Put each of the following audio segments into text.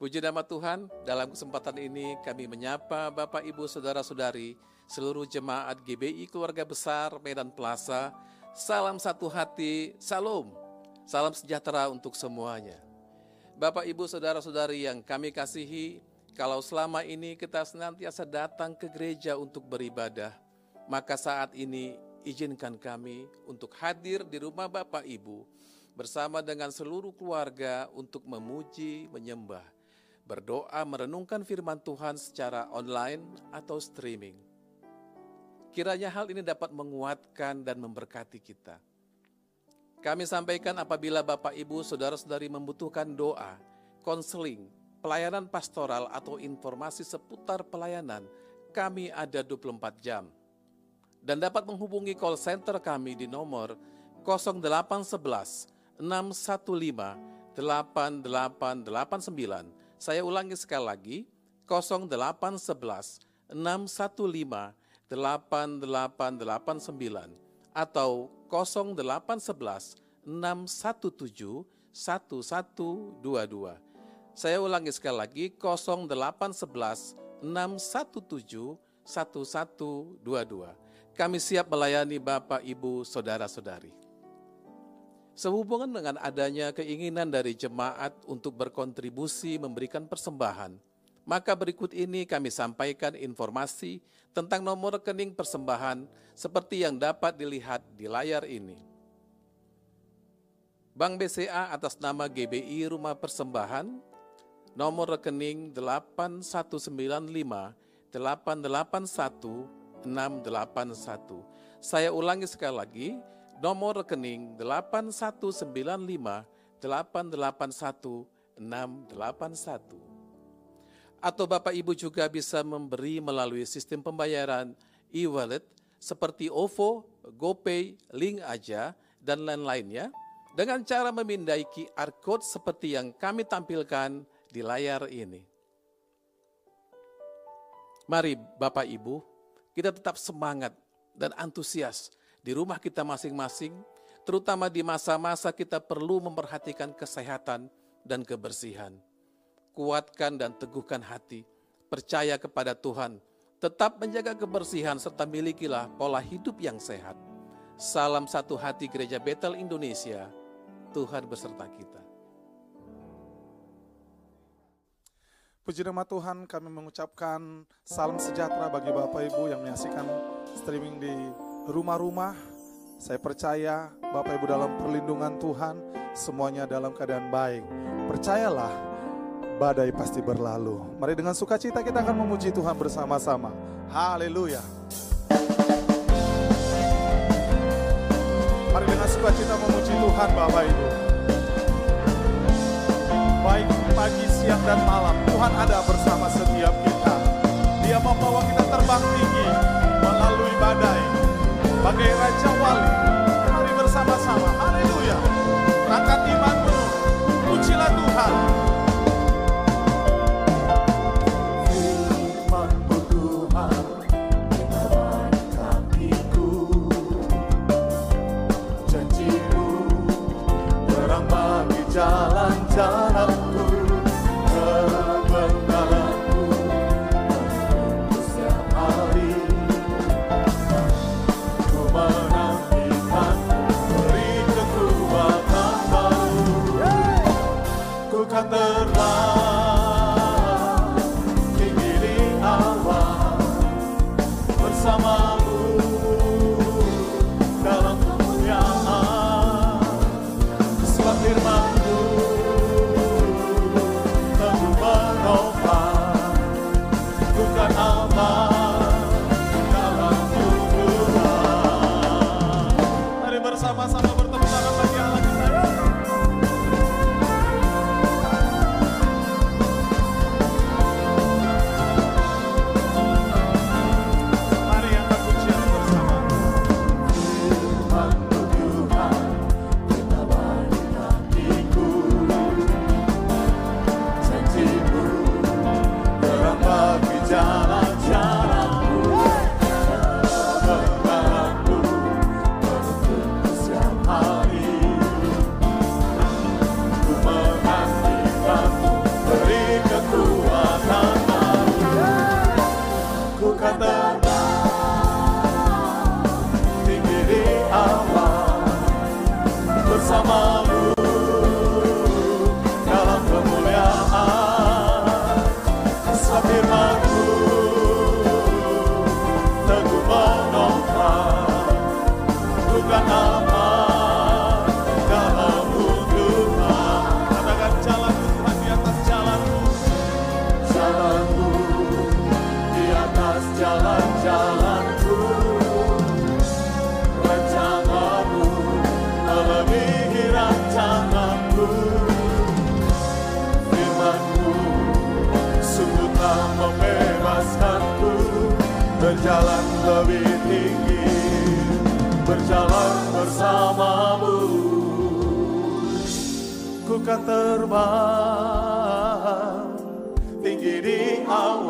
Puji nama Tuhan, dalam kesempatan ini kami menyapa Bapak Ibu Saudara-saudari, seluruh jemaat GBI Keluarga Besar Medan Plaza, salam satu hati, salam, salam sejahtera untuk semuanya. Bapak Ibu Saudara-saudari yang kami kasihi, kalau selama ini kita senantiasa datang ke gereja untuk beribadah, maka saat ini izinkan kami untuk hadir di rumah Bapak Ibu bersama dengan seluruh keluarga untuk memuji, menyembah, berdoa merenungkan firman Tuhan secara online atau streaming. Kiranya hal ini dapat menguatkan dan memberkati kita. Kami sampaikan apabila Bapak Ibu Saudara-saudari membutuhkan doa, konseling, pelayanan pastoral atau informasi seputar pelayanan, kami ada 24 jam. Dan dapat menghubungi call center kami di nomor 0811 615 8889 saya ulangi sekali lagi, 0811 615 8889 atau 0811 617 1122. Saya ulangi sekali lagi 0811 617 1122. Kami siap melayani Bapak, Ibu, Saudara-saudari. Sehubungan dengan adanya keinginan dari jemaat untuk berkontribusi memberikan persembahan, maka berikut ini kami sampaikan informasi tentang nomor rekening persembahan seperti yang dapat dilihat di layar ini. Bank BCA atas nama GBI Rumah Persembahan, nomor rekening 8195 881 681. Saya ulangi sekali lagi, nomor rekening 8195 881 681. Atau Bapak Ibu juga bisa memberi melalui sistem pembayaran e-wallet seperti OVO, GoPay, Link Aja, dan lain-lainnya dengan cara memindai QR Code seperti yang kami tampilkan di layar ini. Mari Bapak Ibu, kita tetap semangat dan antusias di rumah kita masing-masing, terutama di masa-masa kita perlu memperhatikan kesehatan dan kebersihan. Kuatkan dan teguhkan hati, percaya kepada Tuhan, tetap menjaga kebersihan serta milikilah pola hidup yang sehat. Salam satu hati Gereja Betel Indonesia, Tuhan beserta kita. Puji nama Tuhan kami mengucapkan salam sejahtera bagi Bapak Ibu yang menyaksikan streaming di rumah-rumah. Saya percaya Bapak Ibu dalam perlindungan Tuhan, semuanya dalam keadaan baik. Percayalah, badai pasti berlalu. Mari dengan sukacita kita akan memuji Tuhan bersama-sama. Haleluya. Mari dengan sukacita memuji Tuhan Bapak Ibu. Baik pagi, siang, dan malam, Tuhan ada bersama setiap kita. Dia membawa kita terbang tinggi sebagai Raja Wali. Mari bersama-sama, haleluya, rangkat imanmu, penuh, pujilah Tuhan. jalan-jalan. jalan-jalanku. Rencanamu lebih melebihi rancanganku. Firmanmu sungguh tak membebaskanku. Berjalan lebih tinggi Berjalan bersamamu. Ku kan Tinggi di awan.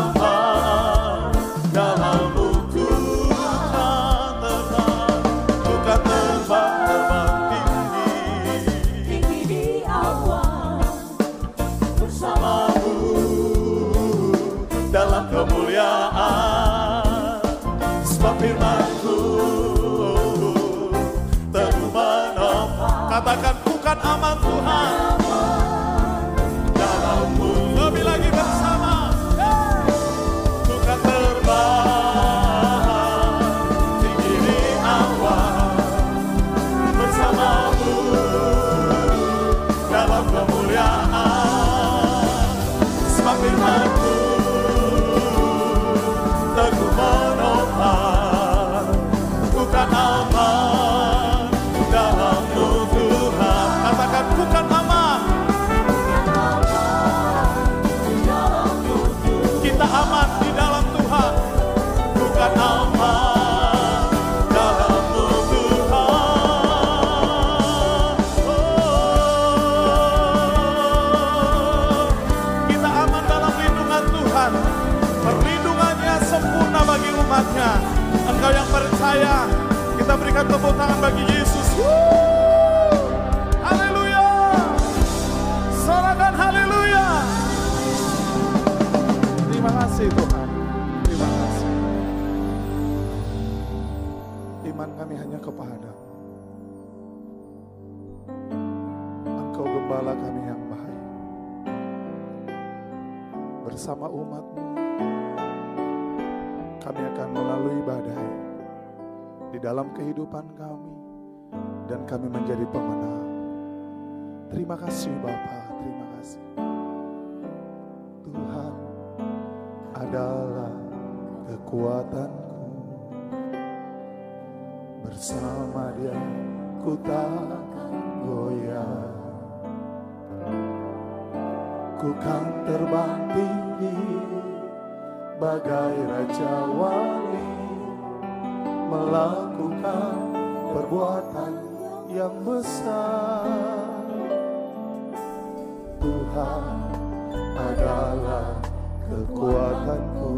dalam kehidupan kami dan kami menjadi pemenang. Terima kasih Bapa, terima kasih. Tuhan adalah kekuatanku. Bersama Dia ku takkan goyah. Ku kan terbang tinggi bagai raja wali melakukan perbuatan yang besar. Tuhan adalah kekuatanku.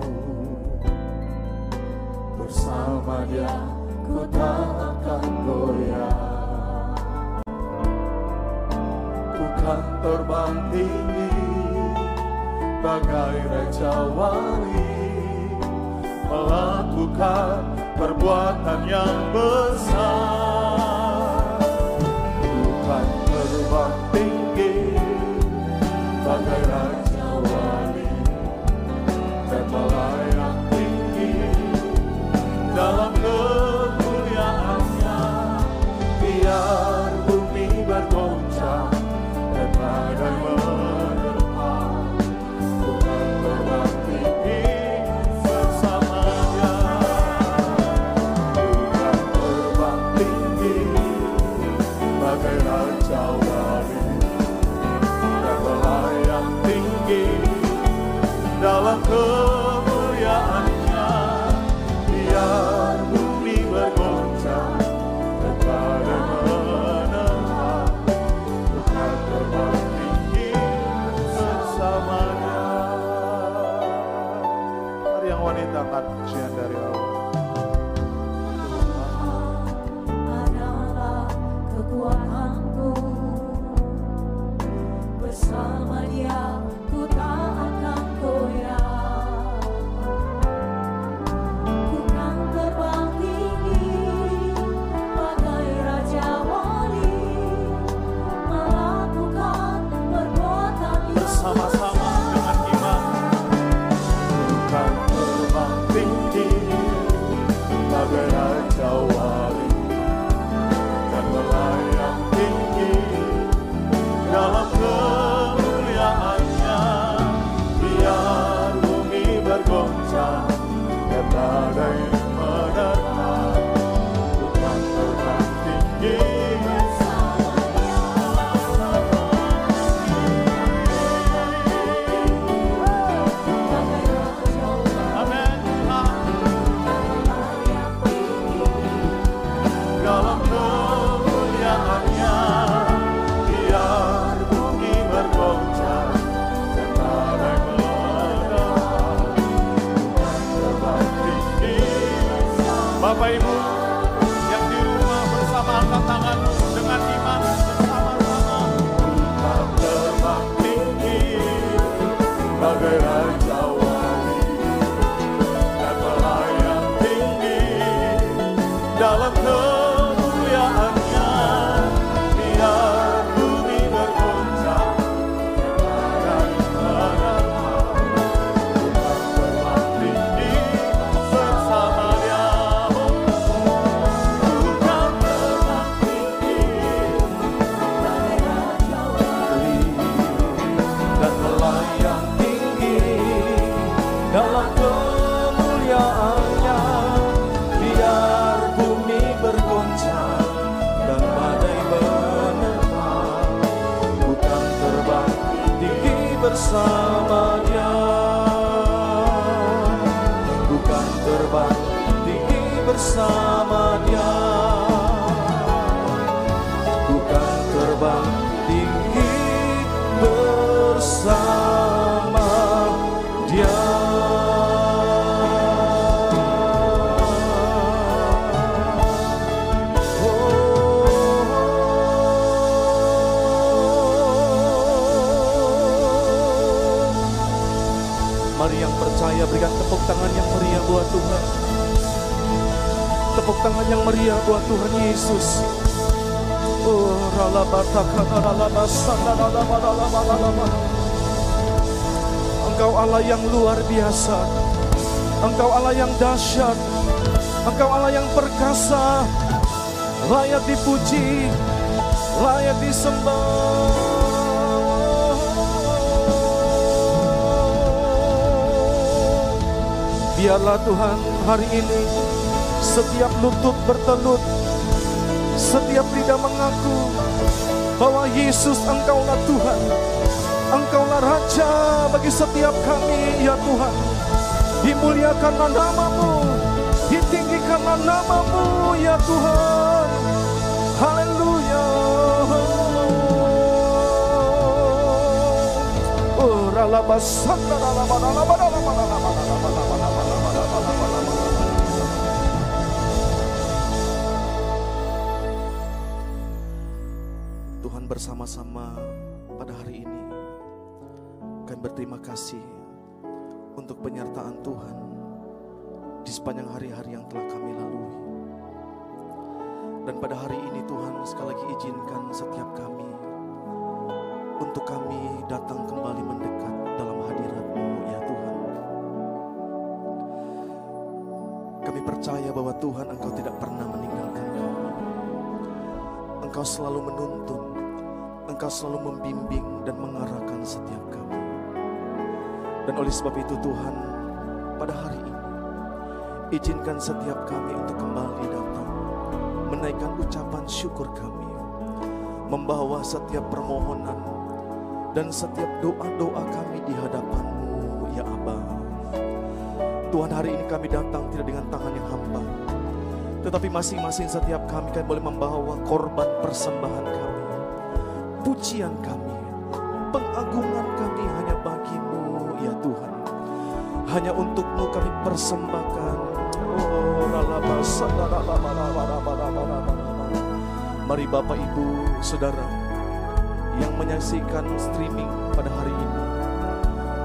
Bersama Dia ku tak akan goyah. Bukan terbang tinggi bagai raja wali melakukan perbuatan yang besar. Bukan terbang tinggi bagai raja dalam ke Tepuk tangan yang meriah buat Tuhan Yesus. Oh. Engkau Allah yang luar biasa. Engkau Allah yang dahsyat. Engkau Allah yang perkasa. Layak dipuji, layak disembah. Biarlah Tuhan hari ini setiap lutut bertelut, setiap lidah mengaku bahwa Yesus Engkaulah Tuhan, Engkaulah Raja bagi setiap kami, ya Tuhan. Dimuliakanlah namamu, ditinggikanlah namamu, ya Tuhan. Haleluya. Oh, ralabasanda, Tuhan pada hari ini kami berterima kasih untuk penyertaan Tuhan di sepanjang hari-hari yang telah kami lalui. Dan pada hari ini Tuhan sekali lagi izinkan setiap kami untuk kami datang kembali mendekat dalam hadirat-Mu ya Tuhan. Kami percaya bahwa Tuhan Engkau tidak pernah meninggalkan kami. Engkau selalu menuntun, Engkau selalu membimbing dan mengarahkan setiap kami. Dan oleh sebab itu Tuhan, pada hari ini, izinkan setiap kami untuk kembali datang, menaikkan ucapan syukur kami, membawa setiap permohonan dan setiap doa-doa kami di hadapan-Mu, ya Aba. Tuhan hari ini kami datang tidak dengan tangan yang hampa, tetapi masing-masing setiap kami kan boleh membawa korban persembahan kami, pujian kami, pengagungan kami hanya bagimu ya Tuhan. Hanya untukmu kami persembahkan. Oh, lalabala. Mari Bapak Ibu Saudara yang menyaksikan streaming pada hari ini.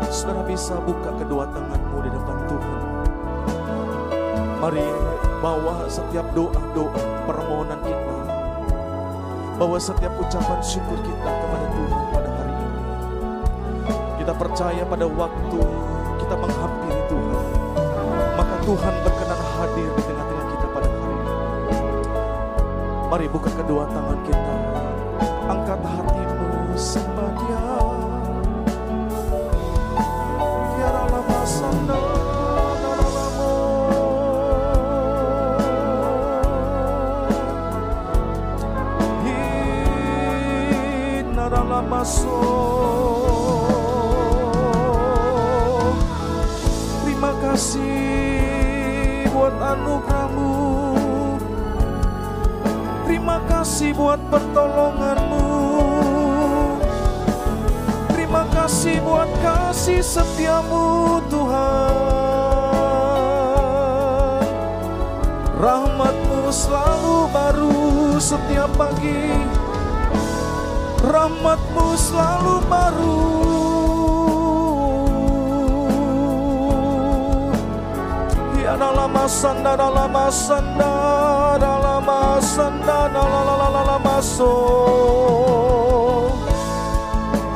Saudara bisa buka kedua tanganmu di depan Tuhan. Mari bawa setiap doa-doa permohonan kita. Bawa setiap ucapan syukur kita kepada Tuhan pada hari ini. Kita percaya pada waktu kita menghampiri Tuhan. Maka Tuhan berkenan hadir di tengah-tengah kita pada hari ini. Mari buka kedua tangan kita. Angkat hatimu sembah Terima kasih buat anugerahmu. Terima kasih buat pertolonganmu. Terima kasih buat kasih setiamu Tuhan. Rahmatmu selalu baru setiap pagi. Rahmatmu selalu baru. Ya dalam dalam dalam dalam.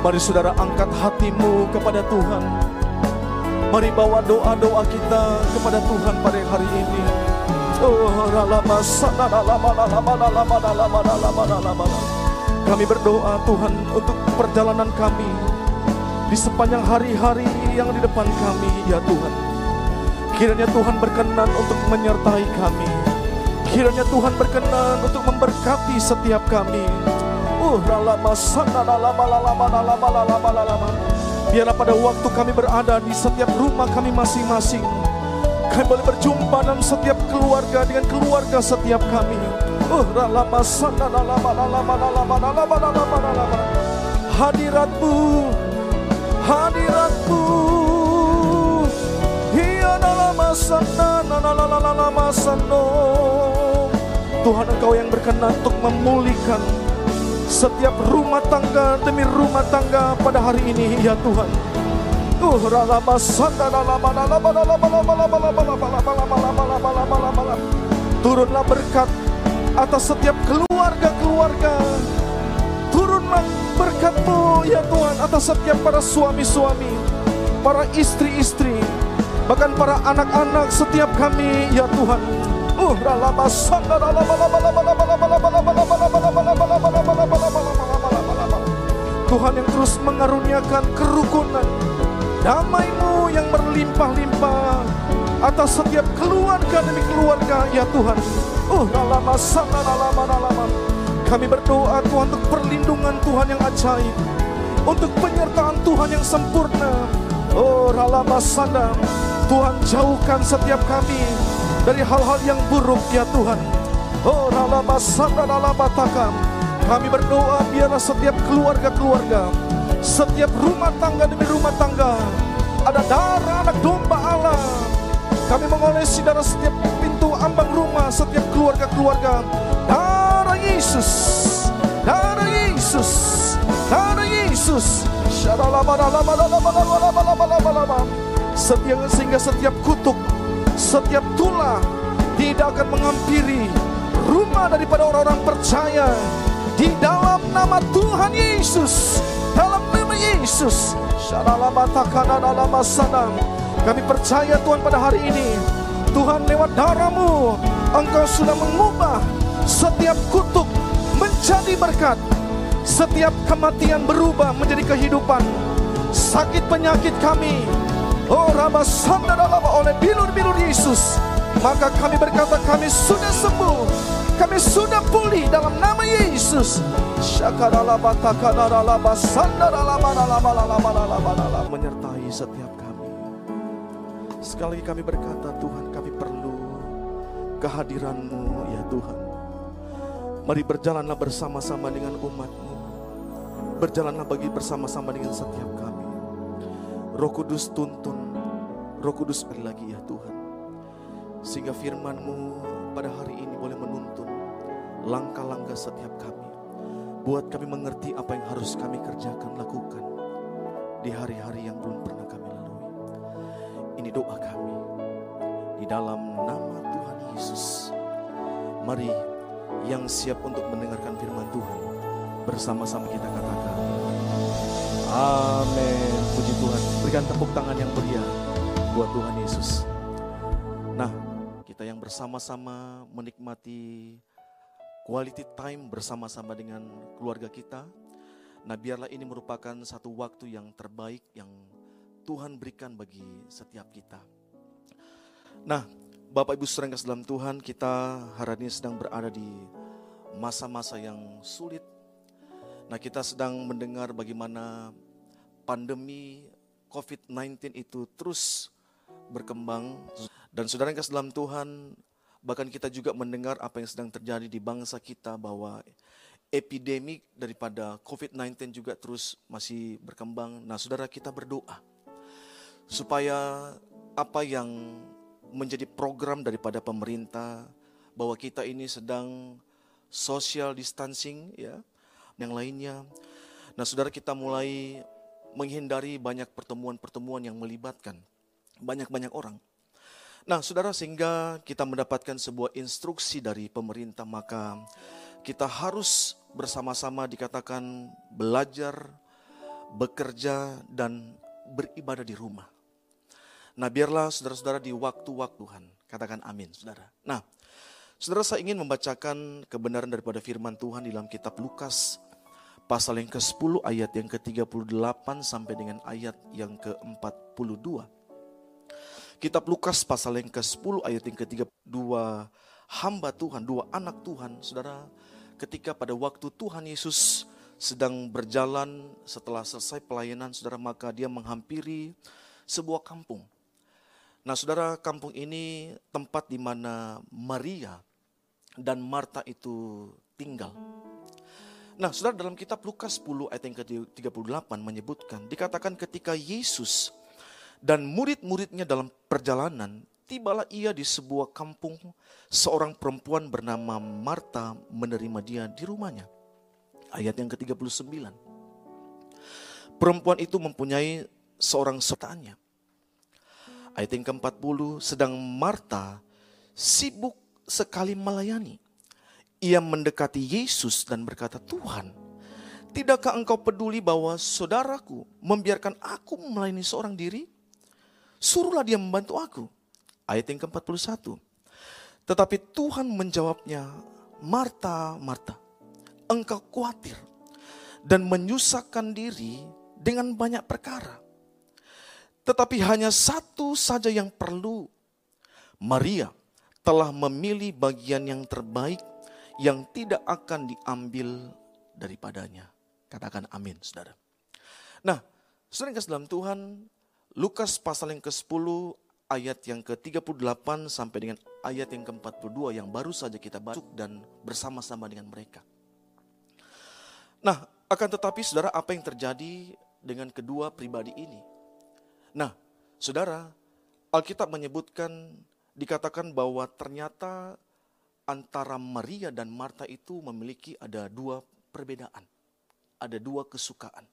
Mari saudara angkat hatimu kepada Tuhan. Mari bawa doa-doa kita kepada Tuhan pada hari ini. Oh, dalam kami berdoa Tuhan untuk perjalanan kami di sepanjang hari-hari yang di depan kami ya Tuhan. Kiranya Tuhan berkenan untuk menyertai kami. Kiranya Tuhan berkenan untuk memberkati setiap kami. Oh, uh, lalama sana lalama lalama lalama lalama lalama. Biarlah pada waktu kami berada di setiap rumah kami masing-masing. Kami boleh berjumpa dalam setiap keluarga dengan keluarga setiap kami Hadiratmu Hadiratmu Iya dalam masa Tuhan engkau yang berkenan untuk memulihkan setiap rumah tangga demi rumah tangga pada hari ini ya Tuhan. Uh, Turunlah berkat atas setiap keluarga-keluarga. Turunlah berkat-Mu ya Tuhan atas setiap para suami-suami, para istri-istri, bahkan para anak-anak setiap kami ya Tuhan. Uh, Tuhan yang terus mengaruniakan kerukunan damai-Mu yang berlimpah-limpah atas setiap keluarga demi keluarga ya Tuhan Uh, oh, lama sana lama, lama, Kami berdoa Tuhan untuk perlindungan Tuhan yang ajaib, untuk penyertaan Tuhan yang sempurna. Oh, lama sana. Tuhan jauhkan setiap kami dari hal-hal yang buruk ya Tuhan. Oh, lama sana lama takam. Kami berdoa biarlah setiap keluarga-keluarga, setiap rumah tangga demi rumah tangga ada darah anak domba Allah. Kami mengolesi darah setiap menyentuh ambang rumah setiap keluarga-keluarga. Darah Yesus, darah Yesus, darah Yesus. Setiap, sehingga setiap kutuk, setiap tulah tidak akan menghampiri rumah daripada orang-orang percaya di dalam nama Tuhan Yesus dalam nama Yesus kami percaya Tuhan pada hari ini Tuhan lewat darahmu Engkau sudah mengubah setiap kutuk menjadi berkat. Setiap kematian berubah menjadi kehidupan. Sakit penyakit kami. Oh Rama Sandaralama oleh bilur-bilur Yesus. Maka kami berkata kami sudah sembuh. Kami sudah pulih dalam nama Yesus. Syakaralaba lalaba lalaba Menyertai setiap Sekali lagi kami berkata Tuhan kami perlu kehadiranmu ya Tuhan. Mari berjalanlah bersama-sama dengan umatmu. Berjalanlah bagi bersama-sama dengan setiap kami. Roh Kudus tuntun Roh Kudus ada lagi ya Tuhan. Sehingga firmanmu pada hari ini boleh menuntun Langkah-langkah setiap kami. Buat kami mengerti apa yang harus kami kerjakan, lakukan Di hari-hari yang belum pernah kami Ini doa kami. Di dalam nama Tuhan Yesus Mari yang siap untuk mendengarkan firman Tuhan Bersama-sama kita katakan Amin. Puji Tuhan. Berikan tepuk tangan yang meriah Buat Tuhan Yesus. Nah kita yang bersama-sama menikmati Quality time bersama-sama dengan keluarga kita Nah biarlah ini merupakan satu waktu yang terbaik Yang Tuhan berikan bagi setiap kita Nah Bapak Ibu saudara dalam Tuhan, kita hari ini sedang berada di masa-masa yang sulit. Nah, kita sedang mendengar bagaimana pandemi COVID-19 itu terus berkembang dan saudara yang dalam Tuhan, bahkan kita juga mendengar apa yang sedang terjadi di bangsa kita bahwa epidemi daripada COVID-19 juga terus masih berkembang. Nah, saudara kita berdoa supaya apa yang menjadi program daripada pemerintah bahwa kita ini sedang social distancing ya yang lainnya. Nah, Saudara kita mulai menghindari banyak pertemuan-pertemuan yang melibatkan banyak-banyak orang. Nah, Saudara sehingga kita mendapatkan sebuah instruksi dari pemerintah maka kita harus bersama-sama dikatakan belajar, bekerja dan beribadah di rumah. Nah biarlah saudara-saudara di waktu-waktu Tuhan. Katakan amin saudara. Nah saudara saya ingin membacakan kebenaran daripada firman Tuhan di dalam kitab Lukas. Pasal yang ke-10 ayat yang ke-38 sampai dengan ayat yang ke-42. Kitab Lukas pasal yang ke-10 ayat yang ke-32 hamba Tuhan, dua anak Tuhan, saudara, ketika pada waktu Tuhan Yesus sedang berjalan setelah selesai pelayanan saudara maka dia menghampiri sebuah kampung. Nah, saudara, kampung ini tempat di mana Maria dan Marta itu tinggal. Nah, saudara dalam kitab Lukas 10 ayat yang ke-38 menyebutkan, dikatakan ketika Yesus dan murid-muridnya dalam perjalanan, tibalah ia di sebuah kampung, seorang perempuan bernama Marta menerima dia di rumahnya. Ayat yang ke-39. Perempuan itu mempunyai seorang sertaannya. Ayat yang ke-40, sedang Marta sibuk sekali melayani. Ia mendekati Yesus dan berkata, Tuhan, tidakkah engkau peduli bahwa saudaraku membiarkan aku melayani seorang diri? Suruhlah dia membantu aku. Ayat yang ke-41. Tetapi Tuhan menjawabnya, Marta, Marta, engkau khawatir dan menyusahkan diri dengan banyak perkara. Tetapi hanya satu saja yang perlu. Maria telah memilih bagian yang terbaik yang tidak akan diambil daripadanya. Katakan amin, saudara. Nah, yang kasih dalam Tuhan, Lukas pasal yang ke-10 ayat yang ke-38 sampai dengan ayat yang ke-42 yang baru saja kita baca dan bersama-sama dengan mereka. Nah, akan tetapi saudara apa yang terjadi dengan kedua pribadi ini? Nah, saudara, Alkitab menyebutkan dikatakan bahwa ternyata antara Maria dan Marta itu memiliki ada dua perbedaan. Ada dua kesukaan.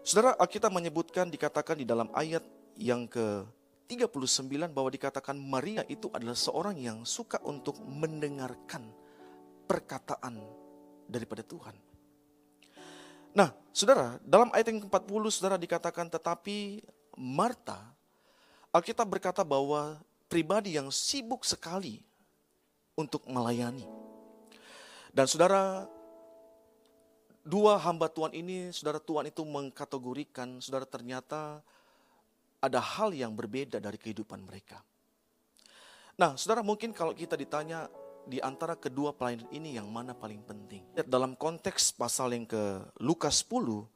Saudara, Alkitab menyebutkan dikatakan di dalam ayat yang ke 39 bahwa dikatakan Maria itu adalah seorang yang suka untuk mendengarkan perkataan daripada Tuhan. Nah, saudara, dalam ayat yang ke-40 saudara dikatakan tetapi Marta, Alkitab berkata bahwa pribadi yang sibuk sekali untuk melayani. Dan saudara, dua hamba Tuhan ini, saudara Tuhan itu mengkategorikan, saudara ternyata ada hal yang berbeda dari kehidupan mereka. Nah, saudara mungkin kalau kita ditanya di antara kedua pelayanan ini yang mana paling penting? Dalam konteks pasal yang ke Lukas 10,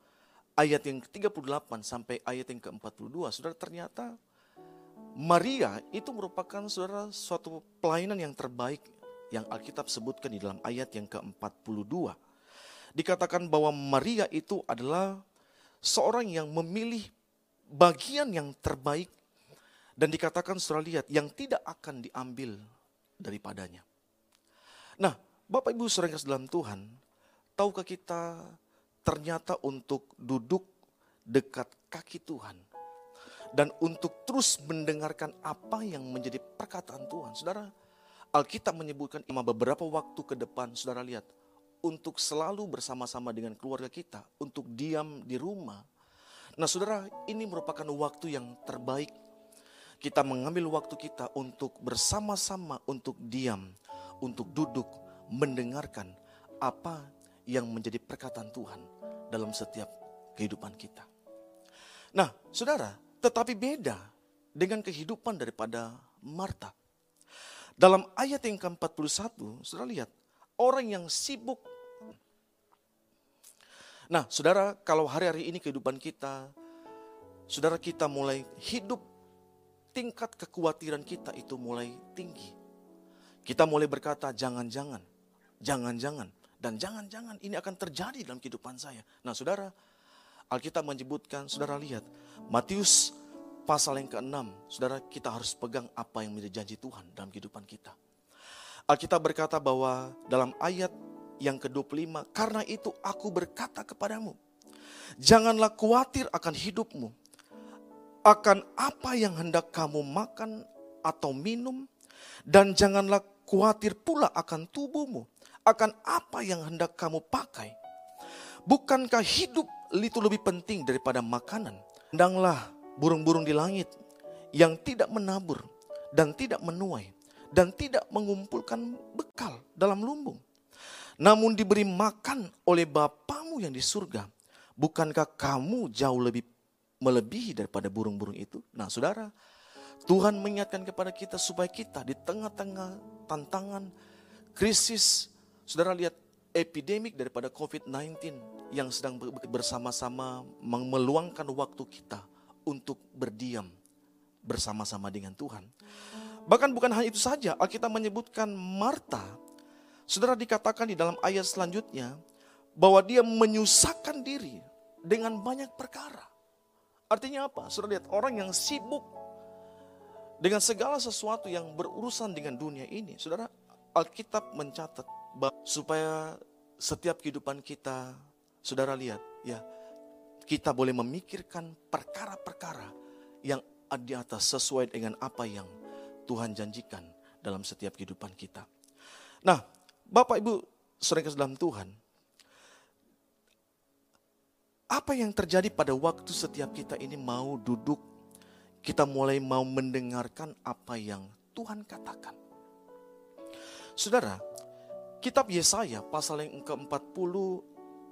ayat yang ke-38 sampai ayat yang ke-42, saudara ternyata Maria itu merupakan saudara suatu pelayanan yang terbaik yang Alkitab sebutkan di dalam ayat yang ke-42. Dikatakan bahwa Maria itu adalah seorang yang memilih bagian yang terbaik dan dikatakan saudara lihat yang tidak akan diambil daripadanya. Nah, Bapak Ibu saudara dalam Tuhan, tahukah kita ternyata untuk duduk dekat kaki Tuhan dan untuk terus mendengarkan apa yang menjadi perkataan Tuhan. Saudara, Alkitab menyebutkan ima beberapa waktu ke depan, saudara lihat, untuk selalu bersama-sama dengan keluarga kita, untuk diam di rumah, Nah saudara, ini merupakan waktu yang terbaik. Kita mengambil waktu kita untuk bersama-sama, untuk diam, untuk duduk, mendengarkan apa yang menjadi perkataan Tuhan dalam setiap kehidupan kita. Nah, saudara, tetapi beda dengan kehidupan daripada Marta. Dalam ayat yang ke-41, saudara lihat, orang yang sibuk Nah, saudara, kalau hari-hari ini kehidupan kita, saudara kita mulai hidup, tingkat kekhawatiran kita itu mulai tinggi. Kita mulai berkata, jangan-jangan, jangan-jangan, dan jangan-jangan ini akan terjadi dalam kehidupan saya. Nah, saudara, Alkitab menyebutkan, saudara lihat, Matius pasal yang ke-6, saudara kita harus pegang apa yang menjadi janji Tuhan dalam kehidupan kita. Alkitab berkata bahwa dalam ayat yang ke-25, karena itu aku berkata kepadamu, janganlah khawatir akan hidupmu, akan apa yang hendak kamu makan atau minum, dan janganlah khawatir pula akan tubuhmu, akan apa yang hendak kamu pakai. Bukankah hidup itu lebih penting daripada makanan? Hendanglah burung-burung di langit yang tidak menabur dan tidak menuai dan tidak mengumpulkan bekal dalam lumbung namun diberi makan oleh Bapamu yang di surga. Bukankah kamu jauh lebih melebihi daripada burung-burung itu? Nah saudara, Tuhan mengingatkan kepada kita supaya kita di tengah-tengah tantangan, krisis, saudara lihat epidemik daripada COVID-19 yang sedang ber- bersama-sama meluangkan waktu kita untuk berdiam bersama-sama dengan Tuhan. Bahkan bukan hanya itu saja, Alkitab menyebutkan Marta, saudara dikatakan di dalam ayat selanjutnya, bahwa dia menyusahkan diri dengan banyak perkara. Artinya apa? Saudara lihat orang yang sibuk dengan segala sesuatu yang berurusan dengan dunia ini. Saudara, Alkitab mencatat bahwa supaya setiap kehidupan kita, saudara lihat ya, kita boleh memikirkan perkara-perkara yang di atas sesuai dengan apa yang Tuhan janjikan dalam setiap kehidupan kita. Nah, Bapak Ibu, kasih dalam Tuhan, apa yang terjadi pada waktu setiap kita ini mau duduk, kita mulai mau mendengarkan apa yang Tuhan katakan. Saudara, kitab Yesaya pasal yang ke-40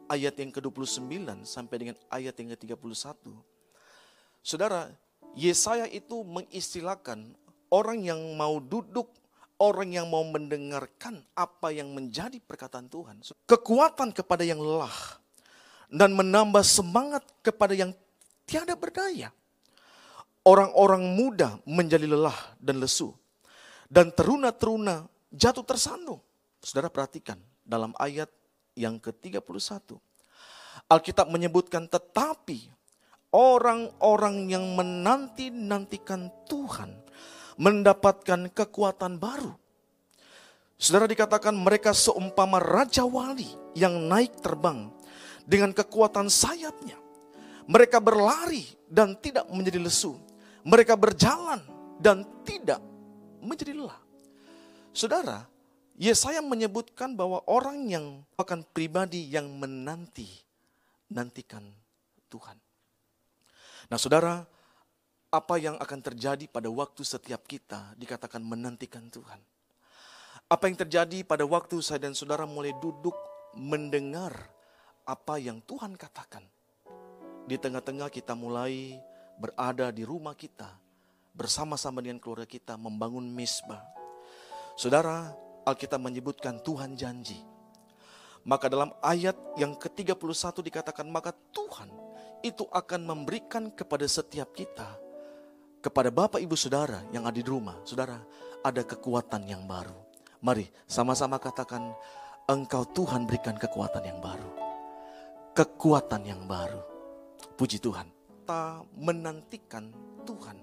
ayat yang ke-29 sampai dengan ayat yang ke-31. Saudara, Yesaya itu mengistilahkan orang yang mau duduk, orang yang mau mendengarkan apa yang menjadi perkataan Tuhan. Kekuatan kepada yang lelah dan menambah semangat kepada yang tiada berdaya. Orang-orang muda menjadi lelah dan lesu. Dan teruna-teruna jatuh tersandung. Saudara perhatikan dalam ayat yang ke-31. Alkitab menyebutkan tetapi orang-orang yang menanti-nantikan Tuhan mendapatkan kekuatan baru. Saudara dikatakan mereka seumpama raja wali yang naik terbang dengan kekuatan sayapnya. Mereka berlari dan tidak menjadi lesu. Mereka berjalan dan tidak menjadi lelah. Saudara, Yesaya menyebutkan bahwa orang yang akan pribadi yang menanti nantikan Tuhan. Nah, Saudara, apa yang akan terjadi pada waktu setiap kita dikatakan menantikan Tuhan? Apa yang terjadi pada waktu saya dan saudara mulai duduk mendengar apa yang Tuhan katakan? Di tengah-tengah kita mulai berada di rumah kita, bersama-sama dengan keluarga kita membangun misbah. Saudara, Alkitab menyebutkan Tuhan janji. Maka dalam ayat yang ke-31 dikatakan, maka Tuhan itu akan memberikan kepada setiap kita, kepada Bapak Ibu Saudara yang ada di rumah, Saudara, ada kekuatan yang baru. Mari sama-sama katakan, engkau Tuhan berikan kekuatan yang baru. Kekuatan yang baru. Puji Tuhan. Kita menantikan Tuhan.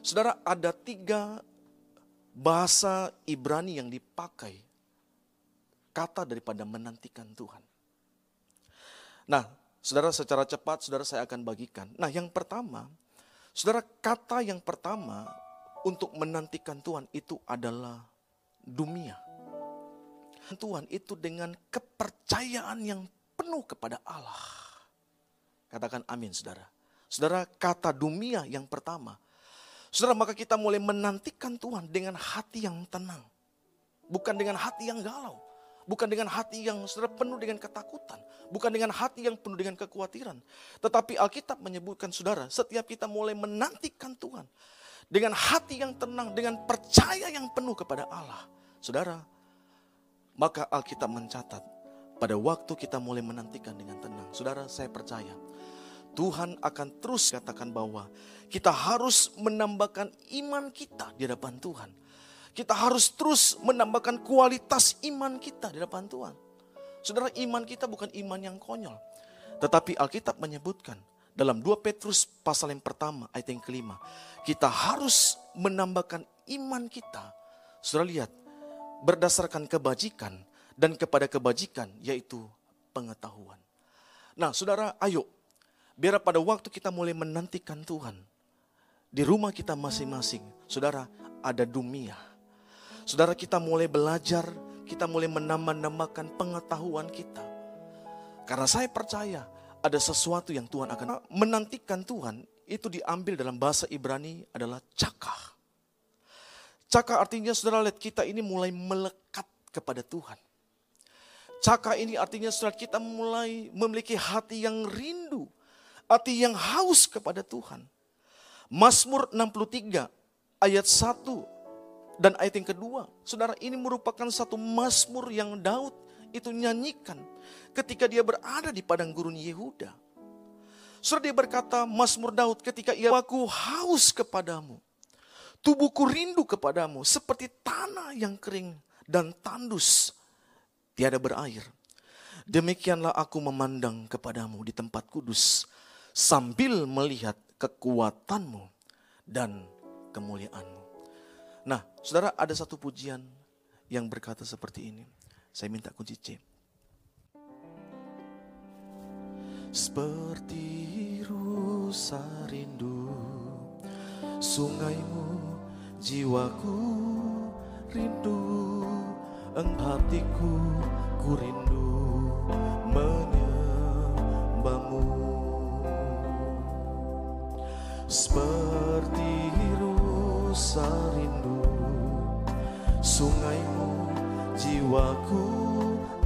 Saudara, ada tiga bahasa Ibrani yang dipakai kata daripada menantikan Tuhan. Nah, saudara secara cepat saudara saya akan bagikan. Nah, yang pertama, saudara kata yang pertama untuk menantikan Tuhan itu adalah dumia. Tuhan itu dengan kepercayaan yang penuh kepada Allah. Katakan amin saudara. Saudara kata dumia yang pertama. Saudara maka kita mulai menantikan Tuhan dengan hati yang tenang. Bukan dengan hati yang galau. Bukan dengan hati yang saudara penuh dengan ketakutan. Bukan dengan hati yang penuh dengan kekhawatiran. Tetapi Alkitab menyebutkan saudara, setiap kita mulai menantikan Tuhan. Dengan hati yang tenang, dengan percaya yang penuh kepada Allah. Saudara, maka Alkitab mencatat pada waktu kita mulai menantikan dengan tenang. Saudara, saya percaya Tuhan akan terus katakan bahwa kita harus menambahkan iman kita di hadapan Tuhan. Kita harus terus menambahkan kualitas iman kita di hadapan Tuhan. Saudara, iman kita bukan iman yang konyol. Tetapi Alkitab menyebutkan dalam 2 Petrus pasal yang pertama ayat yang kelima. Kita harus menambahkan iman kita. Saudara lihat, berdasarkan kebajikan dan kepada kebajikan yaitu pengetahuan. Nah saudara ayo, biar pada waktu kita mulai menantikan Tuhan. Di rumah kita masing-masing, saudara ada dunia. Saudara kita mulai belajar, kita mulai menambah-nambahkan pengetahuan kita. Karena saya percaya ada sesuatu yang Tuhan akan menantikan Tuhan itu diambil dalam bahasa Ibrani adalah cakah. Cakah artinya saudara lihat kita ini mulai melekat kepada Tuhan. Cakah ini artinya saudara kita mulai memiliki hati yang rindu. Hati yang haus kepada Tuhan. Mazmur 63 ayat 1 dan ayat yang kedua. Saudara ini merupakan satu Mazmur yang Daud itu nyanyikan ketika dia berada di padang gurun Yehuda. Saudara dia berkata, Mazmur Daud ketika ia aku haus kepadamu. Tubuhku rindu kepadamu seperti tanah yang kering dan tandus tiada berair. Demikianlah aku memandang kepadamu di tempat kudus sambil melihat kekuatanmu dan kemuliaanmu. Nah, saudara ada satu pujian yang berkata seperti ini. Saya minta kunci C. Seperti rusa rindu sungaimu jiwaku rindu eng hatiku ku rindu menyembahmu. Seperti rusa rindu sungaimu jiwaku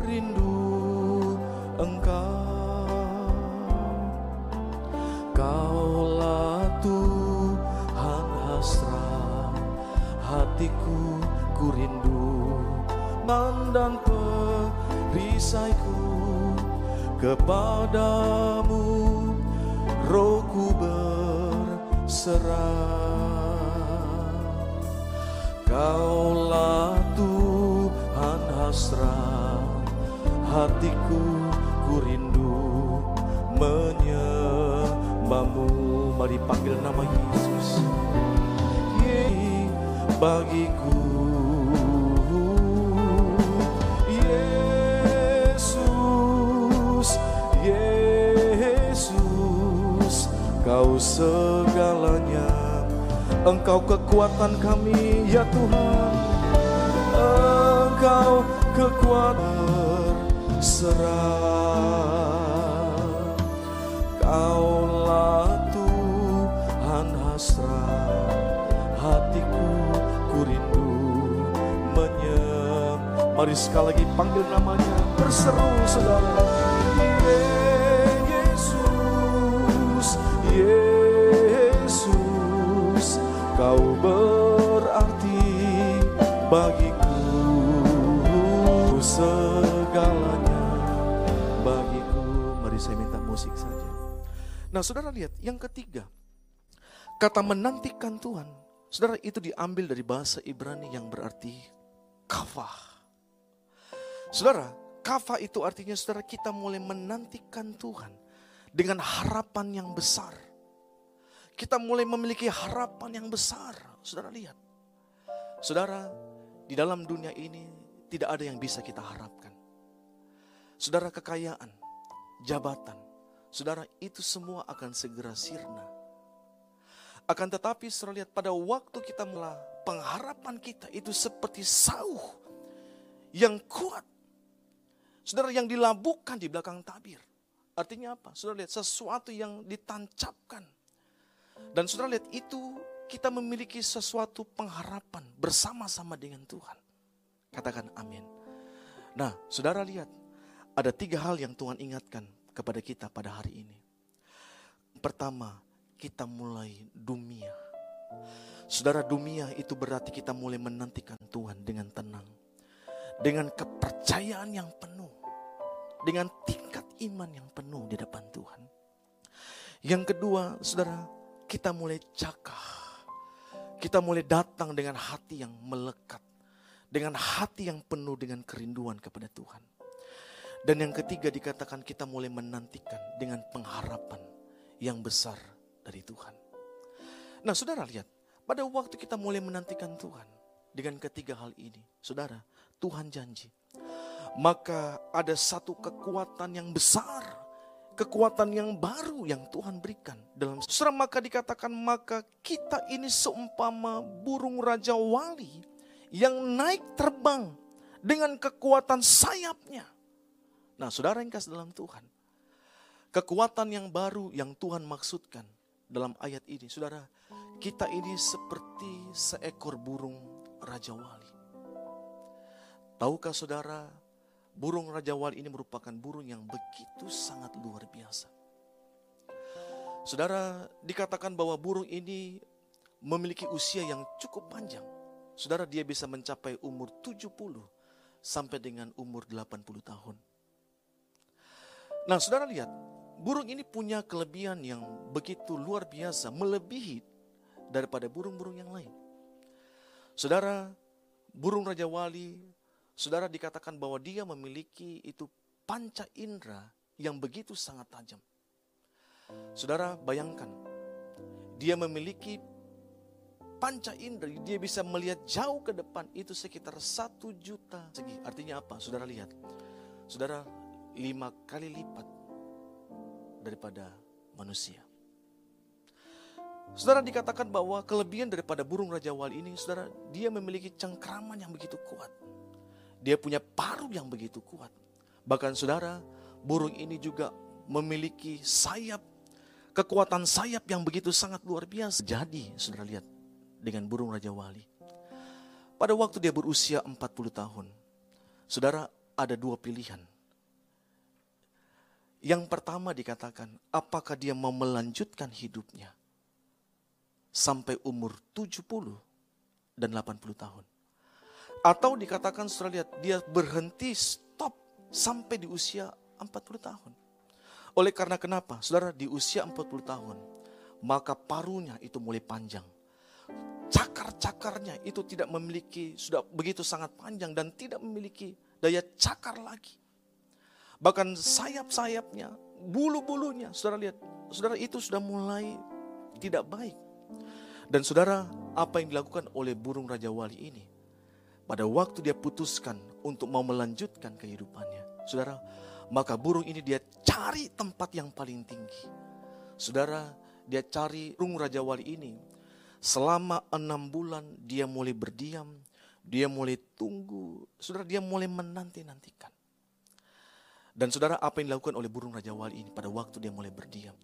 rindu engkau. Kaulah Tuhan hasrat hatiku ku rindu mandang perisaiku kepadamu. Rohku berserah. Kaulah Tuhan hasrat hatiku ku rindu menyembahmu. Mari panggil nama Yesus. Ye bagiku Yesus Kau segalanya. Engkau kekuatan kami ya Tuhan. Engkau kekuatan berserah Kaulah Tuhan hasrat Hatiku ku rindu Mari sekali lagi panggil namanya. Berseru saudara Nah saudara lihat yang ketiga Kata menantikan Tuhan Saudara itu diambil dari bahasa Ibrani yang berarti kafah Saudara, kafah itu artinya saudara kita mulai menantikan Tuhan dengan harapan yang besar. Kita mulai memiliki harapan yang besar. Saudara lihat. Saudara, di dalam dunia ini tidak ada yang bisa kita harapkan. Saudara kekayaan, jabatan, saudara itu semua akan segera sirna. Akan tetapi saudara lihat pada waktu kita mulai pengharapan kita itu seperti sauh yang kuat Saudara yang dilabuhkan di belakang tabir. Artinya apa? Saudara lihat sesuatu yang ditancapkan. Dan saudara lihat itu kita memiliki sesuatu pengharapan bersama-sama dengan Tuhan. Katakan amin. Nah saudara lihat ada tiga hal yang Tuhan ingatkan kepada kita pada hari ini. Pertama, kita mulai dunia. Saudara dunia itu berarti kita mulai menantikan Tuhan dengan tenang. Dengan kepercayaan yang penuh dengan tingkat iman yang penuh di depan Tuhan. Yang kedua, saudara, kita mulai cakah. Kita mulai datang dengan hati yang melekat. Dengan hati yang penuh dengan kerinduan kepada Tuhan. Dan yang ketiga dikatakan kita mulai menantikan dengan pengharapan yang besar dari Tuhan. Nah saudara lihat, pada waktu kita mulai menantikan Tuhan. Dengan ketiga hal ini, saudara, Tuhan janji maka ada satu kekuatan yang besar, kekuatan yang baru yang Tuhan berikan dalam surah maka dikatakan maka kita ini seumpama burung raja wali yang naik terbang dengan kekuatan sayapnya. Nah, saudara yang kasih dalam Tuhan, kekuatan yang baru yang Tuhan maksudkan dalam ayat ini, saudara, kita ini seperti seekor burung raja wali. Tahukah saudara, Burung Raja Wali ini merupakan burung yang begitu sangat luar biasa. Saudara, dikatakan bahwa burung ini memiliki usia yang cukup panjang. Saudara, dia bisa mencapai umur 70 sampai dengan umur 80 tahun. Nah, saudara lihat, burung ini punya kelebihan yang begitu luar biasa, melebihi daripada burung-burung yang lain. Saudara, burung Raja Wali, saudara dikatakan bahwa dia memiliki itu panca indera yang begitu sangat tajam. Saudara bayangkan, dia memiliki panca indera, dia bisa melihat jauh ke depan itu sekitar satu juta segi. Artinya apa? Saudara lihat, saudara lima kali lipat daripada manusia. Saudara dikatakan bahwa kelebihan daripada burung Raja Wali ini, saudara, dia memiliki cengkraman yang begitu kuat. Dia punya paruh yang begitu kuat. Bahkan saudara, burung ini juga memiliki sayap, kekuatan sayap yang begitu sangat luar biasa. Jadi, saudara lihat, dengan burung Raja Wali. Pada waktu dia berusia 40 tahun, saudara ada dua pilihan. Yang pertama dikatakan, apakah dia mau melanjutkan hidupnya sampai umur 70 dan 80 tahun. Atau dikatakan setelah lihat, dia berhenti stop sampai di usia 40 tahun. Oleh karena kenapa? Saudara, di usia 40 tahun, maka parunya itu mulai panjang. Cakar-cakarnya itu tidak memiliki, sudah begitu sangat panjang dan tidak memiliki daya cakar lagi. Bahkan sayap-sayapnya, bulu-bulunya, saudara lihat, saudara itu sudah mulai tidak baik. Dan saudara, apa yang dilakukan oleh burung Raja Wali ini? Pada waktu dia putuskan untuk mau melanjutkan kehidupannya. Saudara, maka burung ini dia cari tempat yang paling tinggi. Saudara, dia cari burung Raja Wali ini. Selama enam bulan dia mulai berdiam, dia mulai tunggu. Saudara, dia mulai menanti-nantikan. Dan saudara, apa yang dilakukan oleh burung Raja Wali ini pada waktu dia mulai berdiam.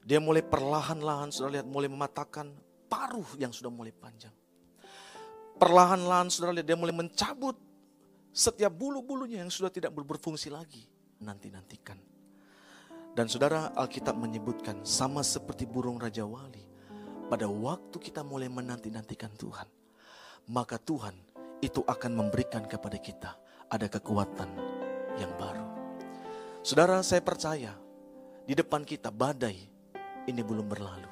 Dia mulai perlahan-lahan, saudara lihat, mulai mematahkan paruh yang sudah mulai panjang. Perlahan-lahan saudara lihat dia mulai mencabut setiap bulu-bulunya yang sudah tidak berfungsi lagi. Nanti-nantikan. Dan saudara Alkitab menyebutkan sama seperti burung Raja Wali. Pada waktu kita mulai menanti-nantikan Tuhan. Maka Tuhan itu akan memberikan kepada kita ada kekuatan yang baru. Saudara saya percaya di depan kita badai ini belum berlalu.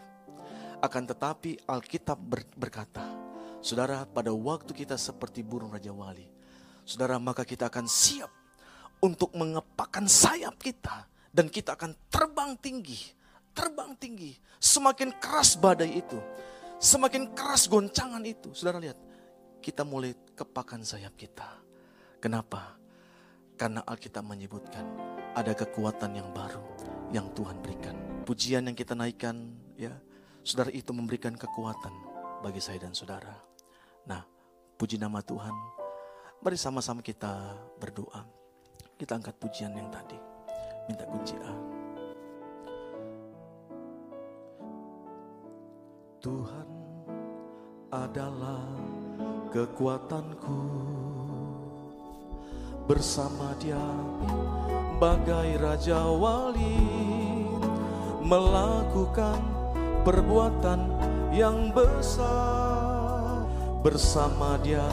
Akan tetapi Alkitab berkata, saudara pada waktu kita seperti burung Raja Wali, saudara maka kita akan siap untuk mengepakkan sayap kita dan kita akan terbang tinggi, terbang tinggi. Semakin keras badai itu, semakin keras goncangan itu. Saudara lihat, kita mulai kepakan sayap kita. Kenapa? Karena Alkitab menyebutkan ada kekuatan yang baru yang Tuhan berikan. Pujian yang kita naikkan ya Saudara itu memberikan kekuatan bagi saya dan saudara. Nah, puji nama Tuhan. Mari sama-sama kita berdoa. Kita angkat pujian yang tadi. Minta kunci A. Tuhan adalah kekuatanku bersama dia bagai raja wali melakukan perbuatan yang besar. Bersama dia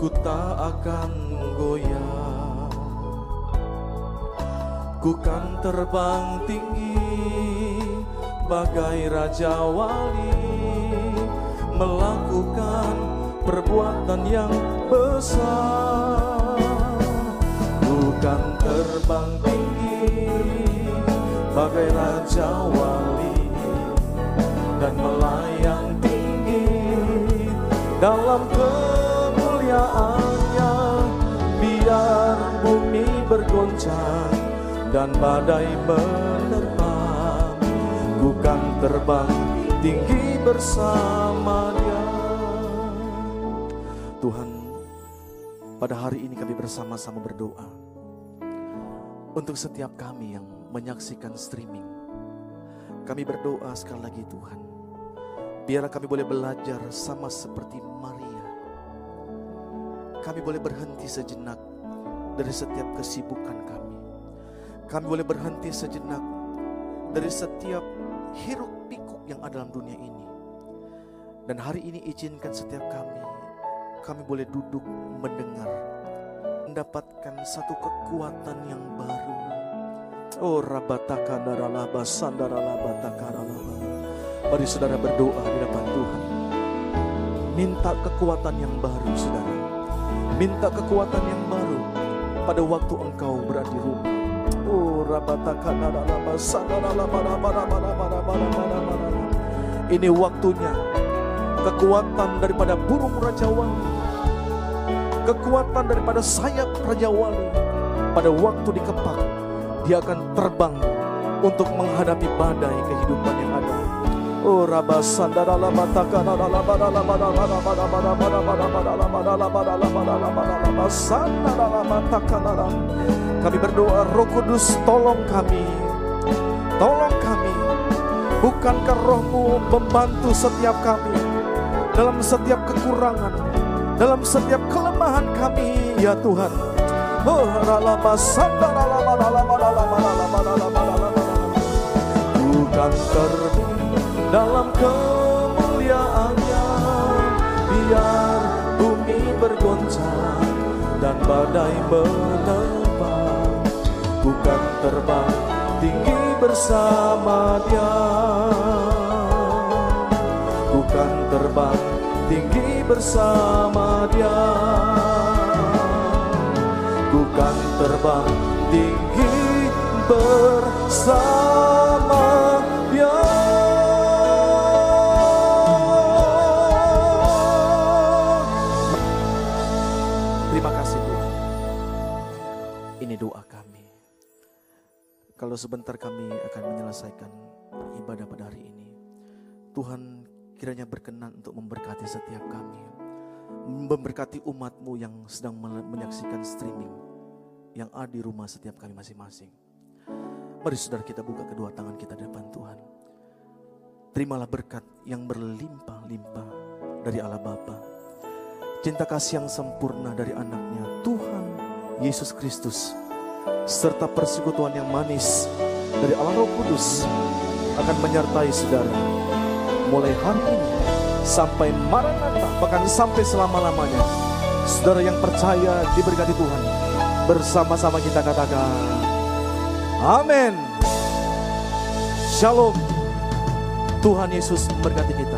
ku tak akan goyah. Ku kan terbang tinggi bagai raja wali melakukan perbuatan yang besar bukan terbang tinggi bagai raja wali dan melayang tinggi dalam kemuliaannya. Biar bumi bergoncang dan badai menerpa ku kan terbang tinggi bersama dia. Tuhan pada hari ini kami bersama-sama berdoa untuk setiap kami yang menyaksikan streaming kami berdoa sekali lagi Tuhan Biarlah kami boleh belajar sama seperti Maria. Kami boleh berhenti sejenak dari setiap kesibukan kami. Kami boleh berhenti sejenak dari setiap hiruk pikuk yang ada dalam dunia ini. Dan hari ini izinkan setiap kami, kami boleh duduk mendengar mendapatkan satu kekuatan yang baru. Oh rabataka daralaba sandaralaba takaralaba. Mari saudara berdoa di depan Tuhan. Minta kekuatan yang baru saudara. Minta kekuatan yang baru pada waktu engkau berada di rumah. Oh rabataka daralaba sandaralaba rabaraba rabaraba rabaraba. Ini waktunya kekuatan daripada burung Raja Wali kekuatan daripada sayap Raja Wali. Pada waktu dikepak dia akan terbang untuk menghadapi badai kehidupan yang ada. Oh Rabba Sandara Lama Lama Lama Lama Lama Lama Lama Lama Lama Lama Lama Lama Lama Lama Sandara Lama Takana Kami berdoa Roh Kudus tolong kami. Tolong kami. Bukankah rohmu membantu setiap kami? Dalam setiap kekurangan Dalam setiap kelemahan kami ya Tuhan. Oh ralama sandara lama lama lama lama lama lama Bukan terbang dalam kemuliaannya. Biar bumi bergoncang dan badai menerpa Bukan terbang tinggi bersama dia. Bukan terbang tinggi bersama dia. Bukan terbang tinggi bersama dia. Terima kasih Tuhan. Ini doa kami. Kalau sebentar kami akan menyelesaikan kiranya berkenan untuk memberkati setiap kami. Memberkati umatmu yang sedang menyaksikan streaming Yang ada di rumah setiap kami masing-masing. Mari saudara kita buka kedua tangan kita di depan Tuhan. Terimalah berkat yang berlimpah-limpah dari Allah Bapa. Cinta kasih yang sempurna dari anaknya Tuhan Yesus Kristus serta persekutuan yang manis dari Allah Roh Kudus akan menyertai saudara mulai hari ini sampai Maranatha bahkan sampai selama-lamanya. Saudara yang percaya diberkati Tuhan. Bersama-sama kita katakan amin. Shalom. Tuhan Yesus memberkati kita